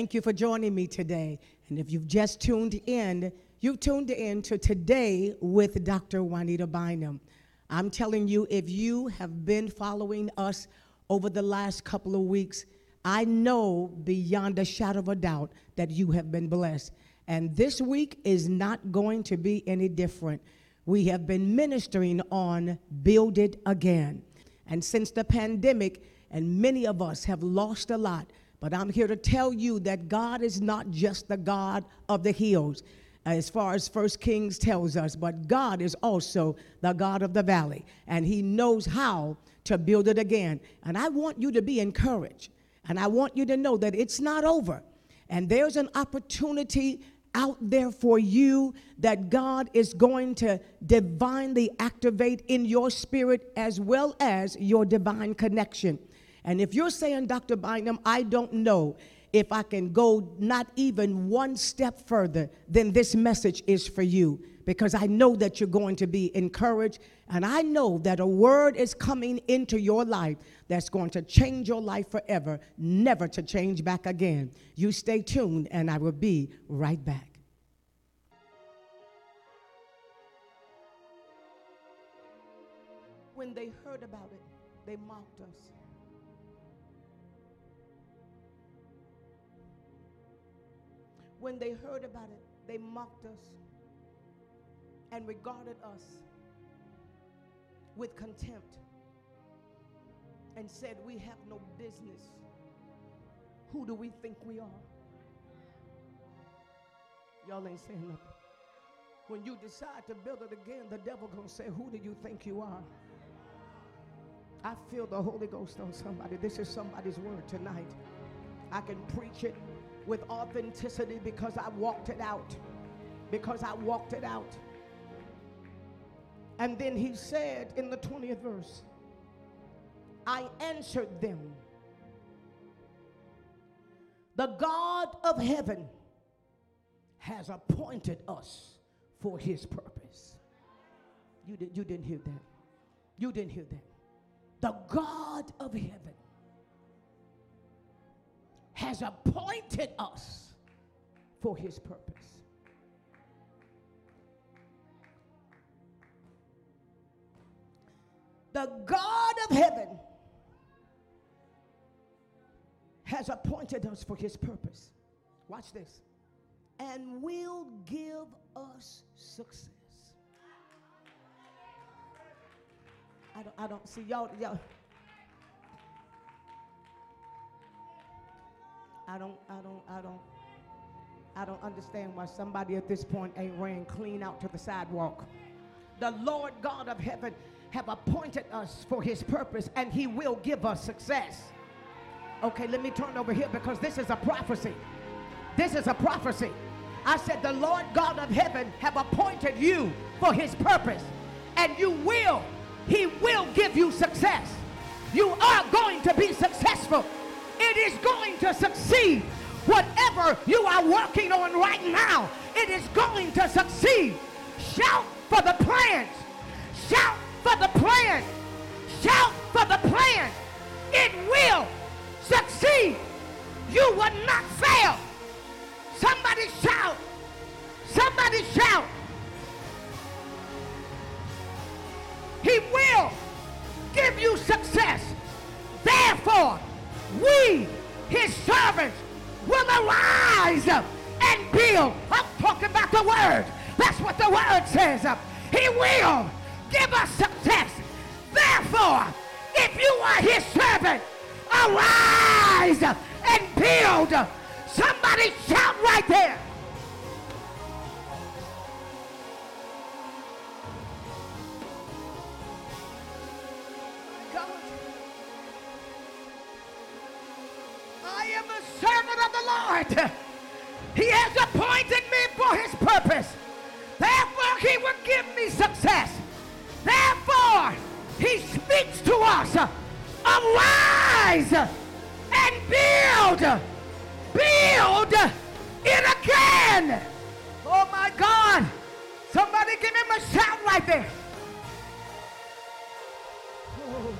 Thank you for joining me today. And if you've just tuned in, you've tuned in to Today with Dr. Juanita Bynum. I'm telling you, if you have been following us over the last couple of weeks, I know beyond a shadow of a doubt that you have been blessed. And this week is not going to be any different. We have been ministering on Build It Again. And since the pandemic, and many of us have lost a lot, but I'm here to tell you that God is not just the God of the hills, uh, as far as First Kings tells us, but God is also the God of the valley, and He knows how to build it again. And I want you to be encouraged, and I want you to know that it's not over, and there's an opportunity out there for you that God is going to divinely activate in your spirit as well as your divine connection. And if you're saying, Dr. Bynum, I don't know if I can go not even one step further, then this message is for you because I know that you're going to be encouraged. And I know that a word is coming into your life that's going to change your life forever, never to change back again. You stay tuned, and I will be right back. When they heard about it, they mocked when they heard about it, they mocked us and regarded us with contempt and said, We have no business. Who do we think we are? Y'all ain't saying nothing. When you decide to build it again, the devil gonna say, Who do you think you are? I feel the Holy Ghost on somebody. This is somebody's word tonight. I can preach it with authenticity because I walked it out. Because I walked it out. And then he said in the 20th verse, I answered them, The God of heaven has appointed us for his purpose. You, did, you didn't hear that. You didn't hear that. The God of heaven has appointed us for his purpose. The God of heaven has appointed us for his purpose. Watch this. And will give us success. I don't, I don't see y'all, y'all. I don't, I don't, I don't, I don't understand why somebody at this point ain't ran clean out to the sidewalk. The Lord God of heaven have appointed us for his purpose and he will give us success. Okay, let me turn over here because this is a prophecy. This is a prophecy. I said, The Lord God of heaven have appointed you for his purpose, and you will, he will give you success. You are going to be successful it is going to succeed. Whatever you are working on right now, it is going to succeed. Shout for the plans. Shout for the plan. Shout for the plan. It will succeed. You will not fail. Somebody shout. Somebody shout. He will give you success. Therefore, we, his servants, will arise and build. I'm talking about the word. That's what the word says. He will give us success. Therefore, if you are his servant, arise and build. Somebody shout right there. Lord. He has appointed me for his purpose. Therefore, he will give me success. Therefore, he speaks to us. Arise and build. Build it again. Oh my God. Somebody give him a shout right there. Oh,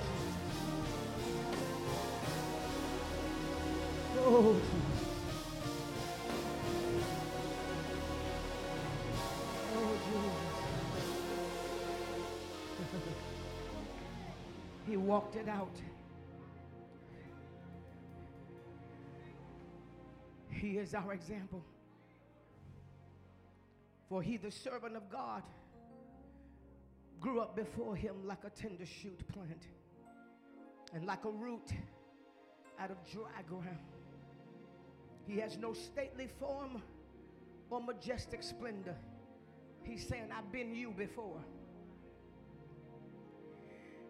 Oh. Oh, Jesus. he walked it out. He is our example. For he, the servant of God, grew up before him like a tender shoot plant and like a root out of dry ground. He has no stately form or majestic splendor. He's saying, I've been you before.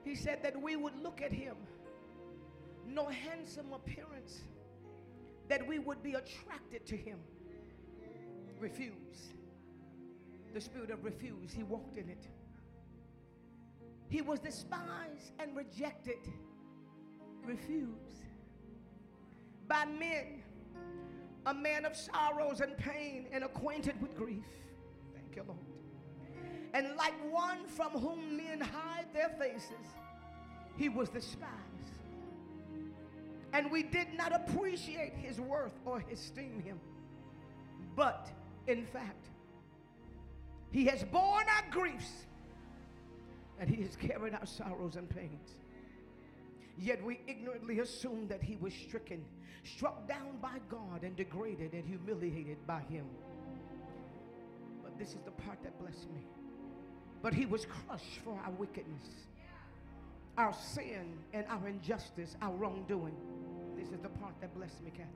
He said that we would look at him, no handsome appearance, that we would be attracted to him. Refuse. The spirit of refuse, he walked in it. He was despised and rejected. Refuse. By men, a man of sorrows and pain and acquainted with grief. Thank you, Lord. And like one from whom men hide their faces, he was despised. And we did not appreciate his worth or esteem him. But in fact, he has borne our griefs and he has carried our sorrows and pains. Yet we ignorantly assumed that he was stricken, struck down by God, and degraded and humiliated by him. But this is the part that blessed me. But he was crushed for our wickedness, our sin, and our injustice, our wrongdoing. This is the part that blessed me, Kathy.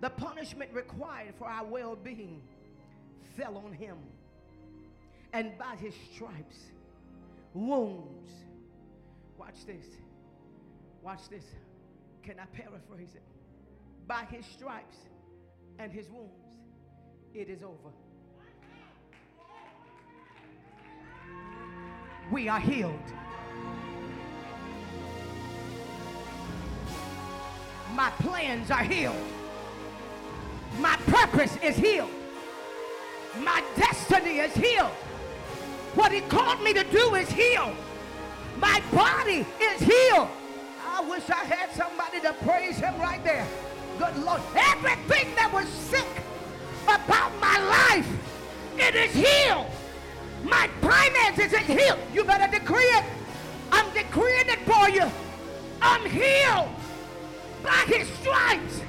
The punishment required for our well being fell on him. And by his stripes, wounds, watch this, watch this. Can I paraphrase it? By his stripes and his wounds, it is over. we are healed. My plans are healed. My purpose is healed. My destiny is healed. What he called me to do is healed. My body is healed. I wish I had somebody to praise him right there. Good Lord. Everything that was sick about my life, it is healed. My finances is healed. You better decree it. I'm decreeing it for you. I'm healed by his stripes,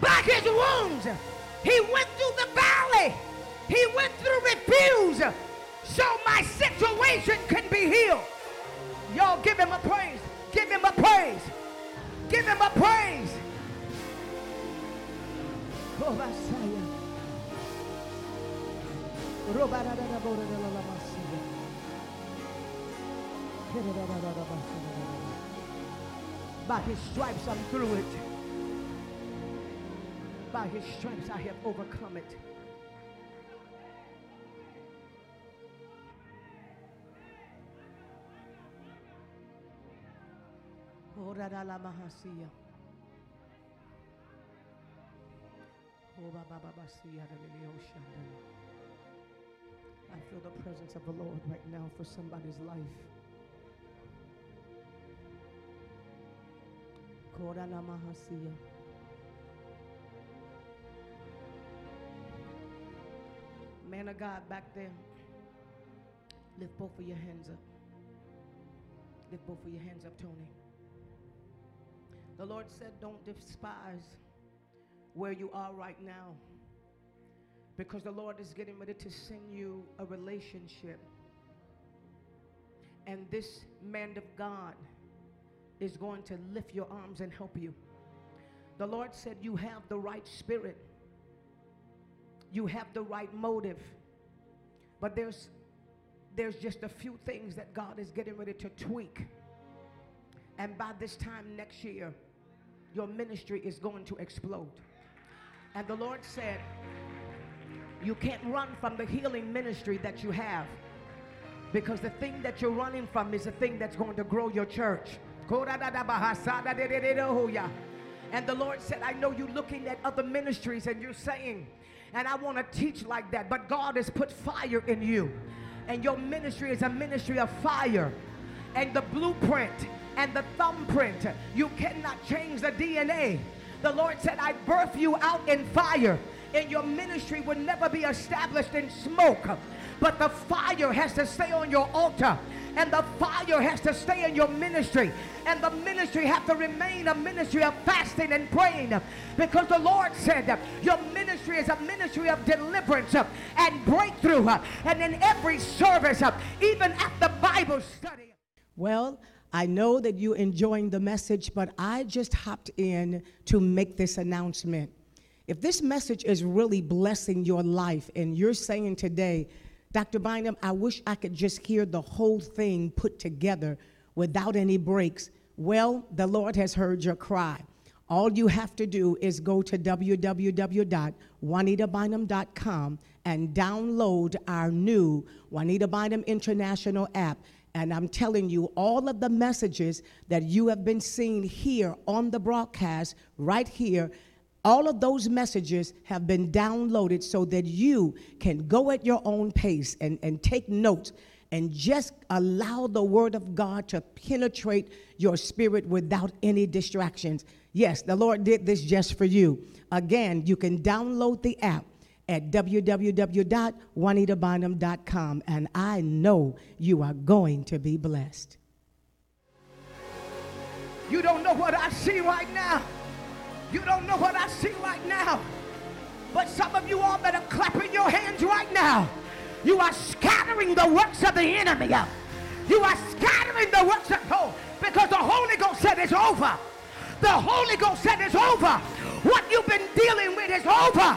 by his wounds. He went through the valley. He went through refuse so my situation can be healed. Y'all give him a praise. Give him a praise. Give him a praise. By his stripes I'm through it. By his stripes I have overcome it. I feel the presence of the Lord right now for somebody's life. Man of God back there, lift both of your hands up. Lift both of your hands up, Tony. The Lord said, Don't despise where you are right now because the Lord is getting ready to send you a relationship. And this man of God is going to lift your arms and help you. The Lord said, You have the right spirit, you have the right motive, but there's there's just a few things that God is getting ready to tweak. And by this time next year, your ministry is going to explode. And the Lord said, You can't run from the healing ministry that you have because the thing that you're running from is the thing that's going to grow your church. And the Lord said, I know you're looking at other ministries and you're saying, and I want to teach like that, but God has put fire in you. And your ministry is a ministry of fire. And the blueprint and the thumbprint, you cannot change the DNA. The Lord said, I birth you out in fire. And your ministry will never be established in smoke. But the fire has to stay on your altar And the fire has to stay in your ministry. And the ministry have to remain a ministry of fasting and praying. Because the Lord said your ministry is a ministry of deliverance and breakthrough. And in every service, even at the Bible study. Well, I know that you're enjoying the message, but I just hopped in to make this announcement. If this message is really blessing your life and you're saying today, Dr. Bynum, I wish I could just hear the whole thing put together without any breaks, well, the Lord has heard your cry. All you have to do is go to www.juanitabynum.com and download our new Juanita Bynum International app. And I'm telling you, all of the messages that you have been seeing here on the broadcast, right here, all of those messages have been downloaded so that you can go at your own pace and, and take notes and just allow the Word of God to penetrate your spirit without any distractions. Yes, the Lord did this just for you. Again, you can download the app at www.juanitabynum.com, and I know you are going to be blessed. You don't know what I see right now. You don't know what I see right now. But some of you all that are clapping your hands right now, you are scattering the works of the enemy. You are scattering the works of oh, because the Holy Ghost said it's over. The Holy Ghost said it's over. What you've been dealing with is over.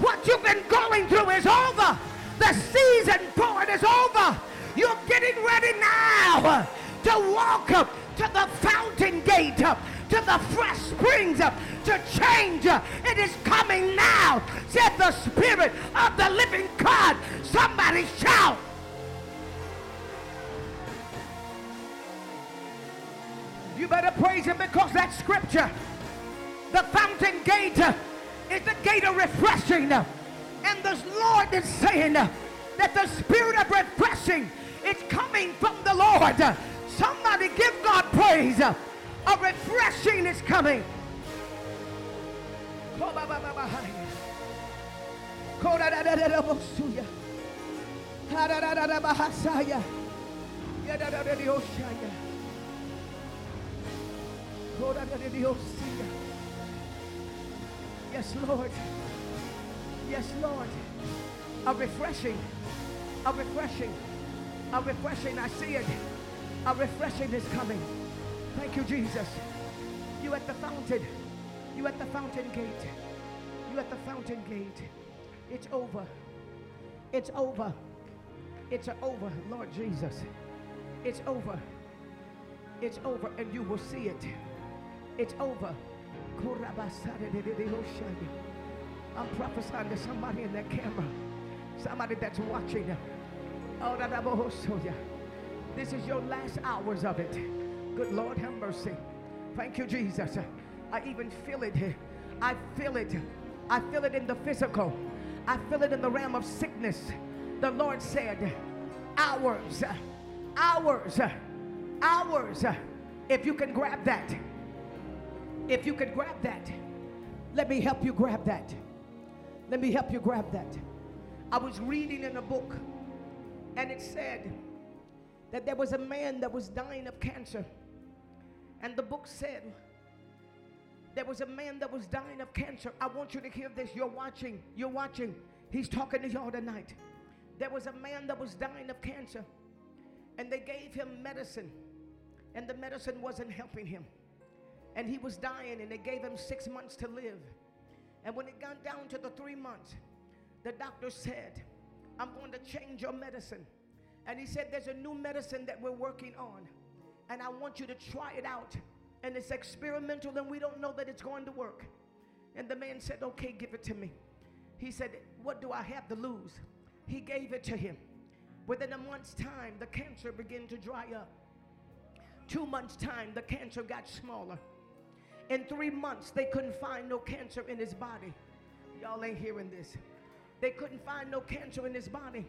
What you've been going through is over. The season for is over. You're getting ready now to walk up to the fountain gate to the fresh springs to change. It is coming now, said the Spirit of the living God. Somebody shout. You better praise him because that scripture, the fountain gate, is the gate of refreshing. And the Lord is saying that the spirit of refreshing is coming from the Lord. Somebody give God praise. A refreshing is coming. Yes, Lord. Yes, Lord. A refreshing. A refreshing. A refreshing. I see it. A refreshing is coming. Thank you, Jesus. You at the fountain. You at the fountain gate. You at the fountain gate. It's over. It's over. It's over, Lord Jesus. It's over. It's over, and you will see it. It's over. I'm prophesying to somebody in that camera, somebody that's watching. This is your last hours of it. Good Lord, have mercy. Thank you, Jesus. I even feel it. I feel it. I feel it in the physical. I feel it in the realm of sickness. The Lord said, hours, hours, hours. If you can grab that, if you could grab that, let me help you grab that. Let me help you grab that. I was reading in a book, and it said that there was a man that was dying of cancer. And the book said there was a man that was dying of cancer. I want you to hear this. You're watching. You're watching. He's talking to y'all tonight. There was a man that was dying of cancer, and they gave him medicine, and the medicine wasn't helping him. And he was dying, and they gave him six months to live. And when it got down to the three months, the doctor said, I'm going to change your medicine. And he said, There's a new medicine that we're working on and I want you to try it out. And it's experimental, and we don't know that it's going to work. And the man said, Okay, give it to me. He said, What do I have to lose? He gave it to him. Within a month's time, the cancer began to dry up. Two months' time, the cancer got smaller. In three months, they couldn't find no cancer in his body. Y'all ain't hearing this. They couldn't find no cancer in his body.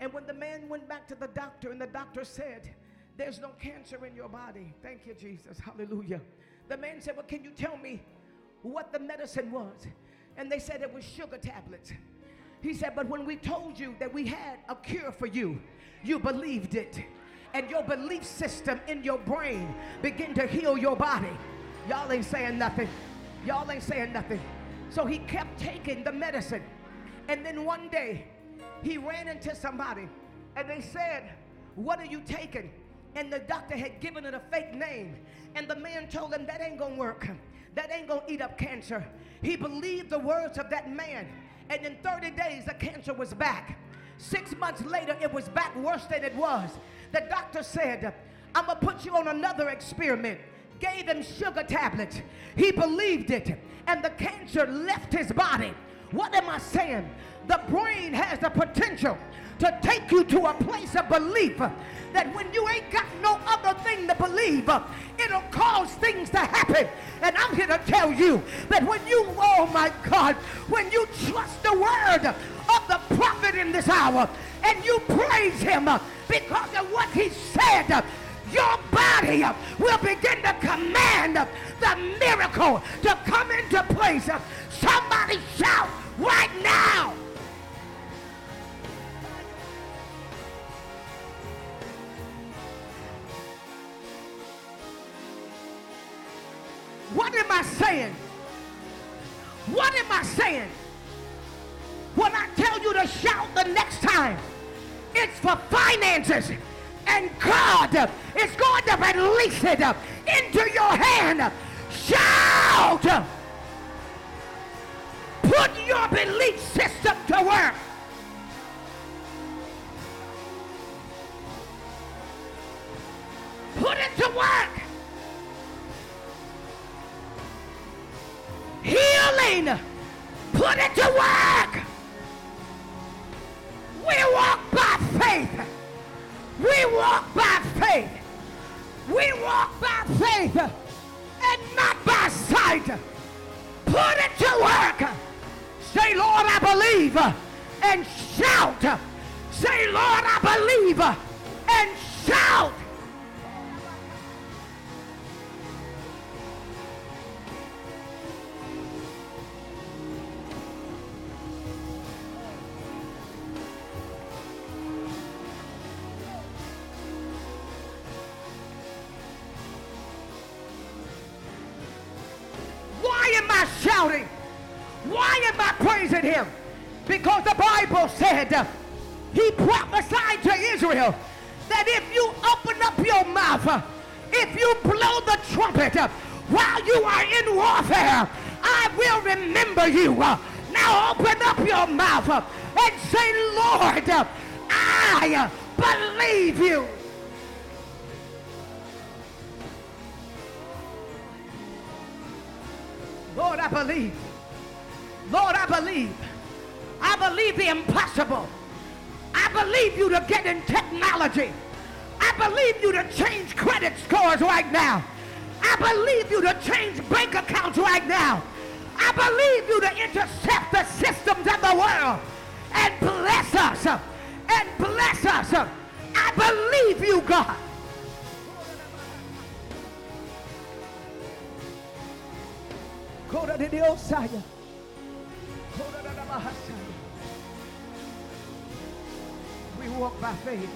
And when the man went back to the doctor, and the doctor said, there's no cancer in your body. Thank you, Jesus. Hallelujah. The man said, Well, can you tell me what the medicine was? And they said it was sugar tablets. He said, But when we told you that we had a cure for you, you believed it. and your belief system in your brain began to heal your body. Y'all ain't saying nothing. Y'all ain't saying nothing. So he kept taking the medicine. And then one day, he ran into somebody and they said, What are you taking? And the doctor had given it a fake name. And the man told him, That ain't gonna work. That ain't gonna eat up cancer. He believed the words of that man. And in 30 days, the cancer was back. Six months later, it was back worse than it was. The doctor said, I'm gonna put you on another experiment. Gave him sugar tablets. He believed it, and the cancer left his body. What am I saying? The brain has the potential to take you to a place of belief that when you ain't got no other thing to believe, it'll cause things to happen. And I'm here to tell you that when you, oh my God, when you trust the word of the prophet in this hour and you praise him because of what he said, your body will begin to command the miracle to come into place. Somebody shout right now. What am I saying? What am I saying? When I tell you to shout the next time, it's for finances. And God is going to release it into your hand. Shout! Put your belief system to work. Put it to work. Healing. Put it to work. We walk by faith. We walk by faith. We walk by faith and not by sight. Put it to work. Say, Lord, I believe and shout. Say, Lord, I believe and shout. Shouting? Why am I praising him? Because the Bible said uh, he prophesied to Israel that if you open up your mouth, uh, if you blow the trumpet uh, while you are in warfare, I will remember you. Now open up your mouth and say, Lord, I believe you. I believe. Lord, I believe. I believe the impossible. I believe you to get in technology. I believe you to change credit scores right now. I believe you to change bank accounts right now. I believe you to intercept the systems of the world and bless us. And bless us. I believe you, God. We walk by faith.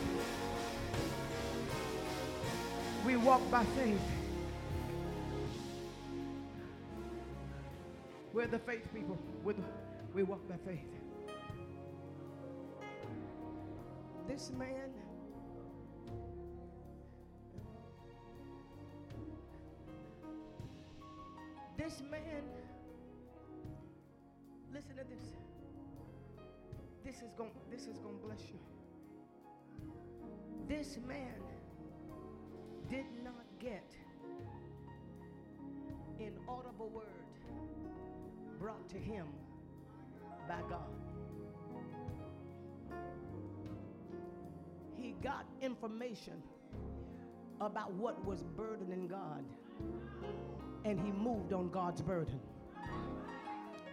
We walk by faith. We're the faith people. The, we walk by faith. This man This man, listen to this. This is going this is going to bless you. This man did not get an audible word brought to him by God. He got information about what was burdening God and he moved on God's burden.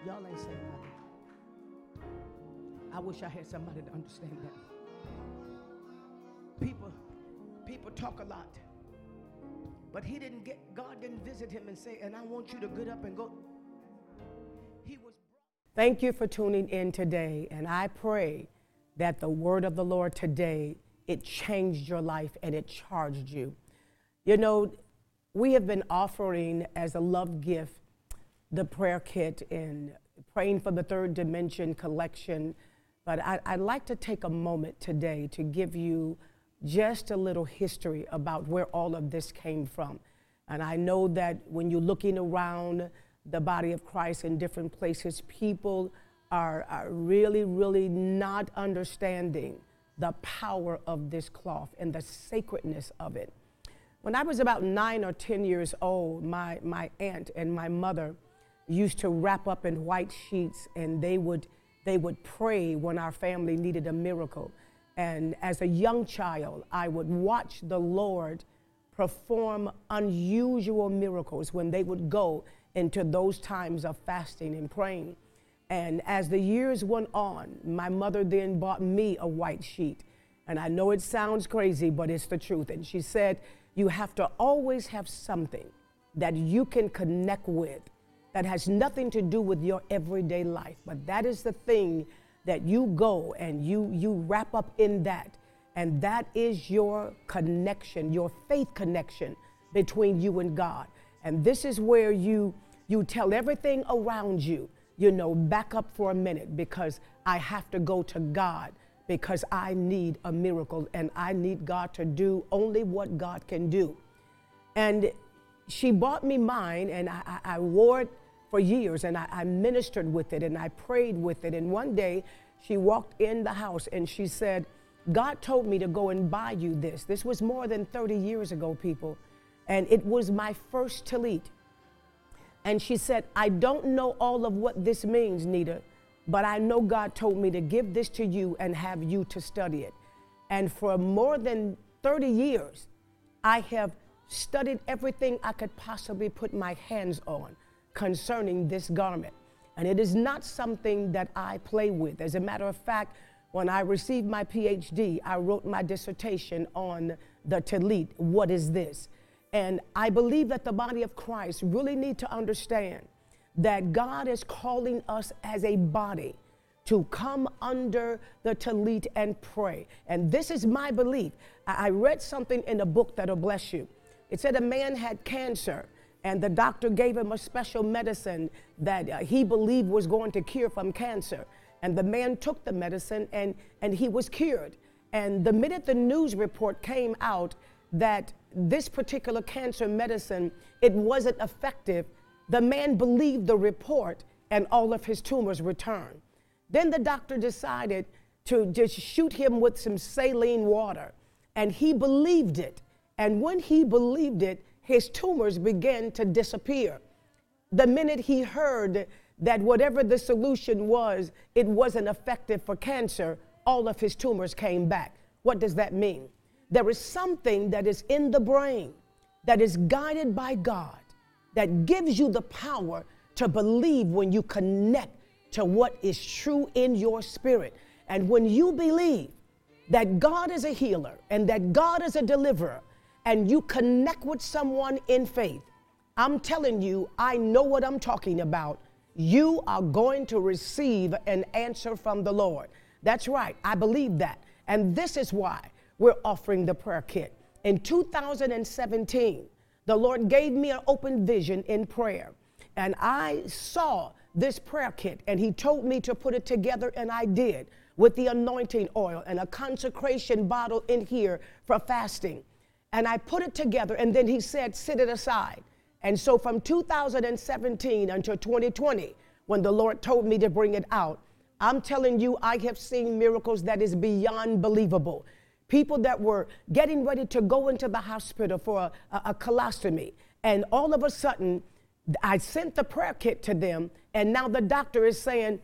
Y'all ain't saying nothing. I wish I had somebody to understand that. People, people talk a lot. But he didn't get, God didn't visit him and say, and I want you to get up and go. He was. Thank you for tuning in today. And I pray that the word of the Lord today it changed your life and it charged you. You know, we have been offering as a love gift the prayer kit and praying for the third dimension collection. But I, would like to take a moment today to give you just a little history about where all of this came from. And I know that when you're looking around the body of Christ in different places, people are, are really, really not understanding the power of this cloth and the sacredness of it. When I was about nine or 10 years old, my, my aunt and my mother used to wrap up in white sheets and they would, they would pray when our family needed a miracle. And as a young child, I would watch the Lord perform unusual miracles when they would go into those times of fasting and praying. And as the years went on, my mother then bought me a white sheet. And I know it sounds crazy, but it's the truth. And she said, You have to always have something that you can connect with that has nothing to do with your everyday life. But that is the thing that you go and you, you wrap up in that and that is your connection, your faith connection between you and God. And this is where you you tell everything around you, you know, back up for a minute because I have to go to God because I need a miracle and I need God to do only what God can do. And she bought me mine and I, I, I wore it for years and I, I ministered with it and I prayed with it. And one day she walked in the house and she said, God told me to go and buy you this. This was more than 30 years ago, people. And it was my first tallit. And she said, I don't know all of what this means, Nita, but I know God told me to give this to you and have you to study it. And for more than 30 years, I have studied everything I could possibly put my hands on concerning this garment. And it is not something that I play with. As a matter of fact, when I received my PhD, I wrote my dissertation on the Tallit. What is this? And I believe that the body of Christ really need to understand that God is calling us as a body to come under the Tallit and pray. And this is my belief. I read something in a book that'll bless you. It said a man had cancer and the doctor gave him a special medicine that uh, he believed was going to cure from cancer. And the man took the medicine and, and he was cured. And the minute the news report came out that this particular cancer medicine, it wasn't effective, the man believed the report and all of his tumors returned. Then the doctor decided to just shoot him with some saline water. And he believed it. And when he believed it, his tumors began to disappear. The minute he heard that whatever the solution was, it wasn't effective for cancer, all of his tumors came back. What does that mean? There is something that is in the brain that is guided by God that gives you the power to believe when you connect to what is true in your spirit. And when you believe that God is a healer and that God is a deliverer, and you connect with someone in faith, I'm telling you, I know what I'm talking about you are going to receive an answer from the Lord. That's right, I believe that. And this is why we're offering the prayer kit. In 2017, the Lord gave me an open vision in prayer, and I saw this prayer kit, and He told me to put it together, and I did with the anointing oil and a consecration bottle in here for fasting. And I put it together, and then He said, Sit it aside. And so from 2017 until 2020, when the Lord told me to bring it out, I'm telling you, I have seen miracles that is beyond believable. People that were getting ready to go into the hospital for a, a, a colostomy, and all of a sudden, I sent the prayer kit to them, and now the doctor is saying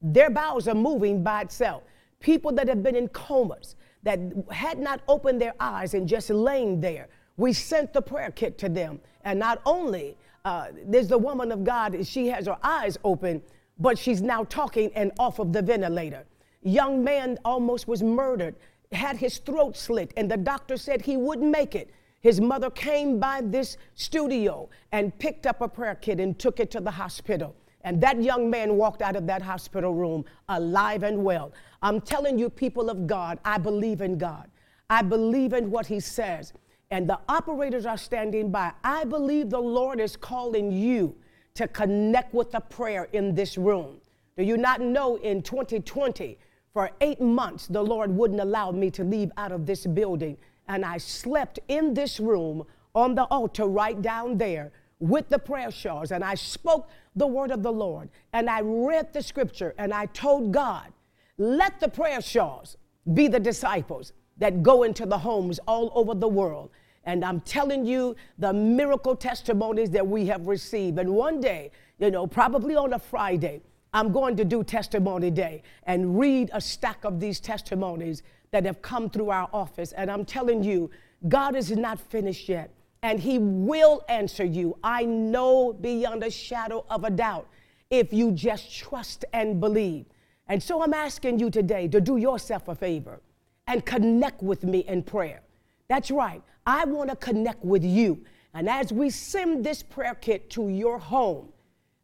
their bowels are moving by itself. People that have been in comas, that had not opened their eyes and just laying there, we sent the prayer kit to them. And not only uh, there's the woman of God, she has her eyes open, but she's now talking and off of the ventilator. Young man almost was murdered, had his throat slit, and the doctor said he wouldn't make it. His mother came by this studio and picked up a prayer kit and took it to the hospital. And that young man walked out of that hospital room alive and well. I'm telling you, people of God, I believe in God. I believe in what he says. And the operators are standing by. I believe the Lord is calling you to connect with the prayer in this room. Do you not know in 2020, for eight months, the Lord wouldn't allow me to leave out of this building. And I slept in this room on the altar right down there with the prayer shawls. And I spoke the word of the Lord. And I read the scripture and I told God, let the prayer shawls be the disciples that go into the homes all over the world. And I'm telling you the miracle testimonies that we have received. And one day, you know, probably on a Friday, I'm going to do testimony day and read a stack of these testimonies that have come through our office. And I'm telling you, God is not finished yet, and He will answer you. I know beyond a shadow of a doubt if you just trust and believe. And so I'm asking you today to do yourself a favor and connect with me in prayer. That's right. I want to connect with you. And as we send this prayer kit to your home,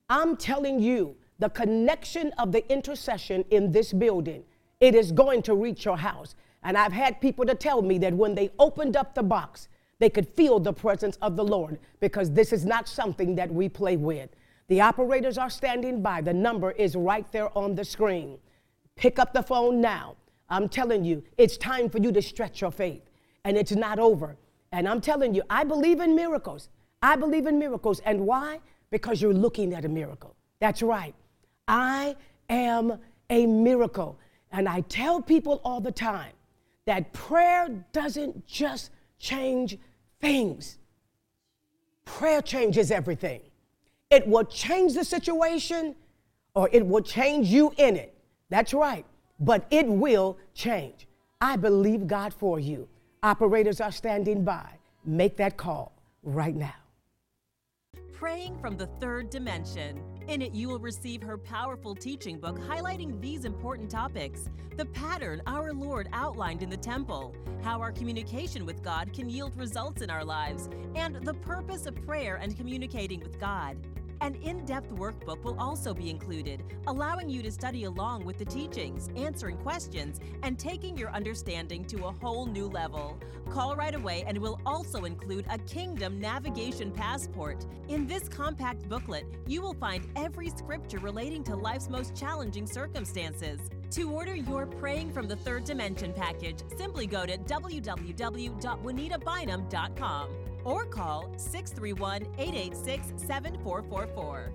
I'm telling you, the connection of the intercession in this building, it is going to reach your house. And I've had people to tell me that when they opened up the box, they could feel the presence of the Lord because this is not something that we play with. The operators are standing by. The number is right there on the screen. Pick up the phone now. I'm telling you, it's time for you to stretch your faith, and it's not over. And I'm telling you, I believe in miracles. I believe in miracles. And why? Because you're looking at a miracle. That's right. I am a miracle. And I tell people all the time that prayer doesn't just change things, prayer changes everything. It will change the situation or it will change you in it. That's right. But it will change. I believe God for you. Operators are standing by. Make that call right now. Praying from the Third Dimension. In it, you will receive her powerful teaching book highlighting these important topics the pattern our Lord outlined in the temple, how our communication with God can yield results in our lives, and the purpose of prayer and communicating with God. An in depth workbook will also be included, allowing you to study along with the teachings, answering questions, and taking your understanding to a whole new level. Call right away and we'll also include a Kingdom Navigation Passport. In this compact booklet, you will find every scripture relating to life's most challenging circumstances. To order your Praying from the Third Dimension package, simply go to www.juanitabynum.com or call 631 886 7444.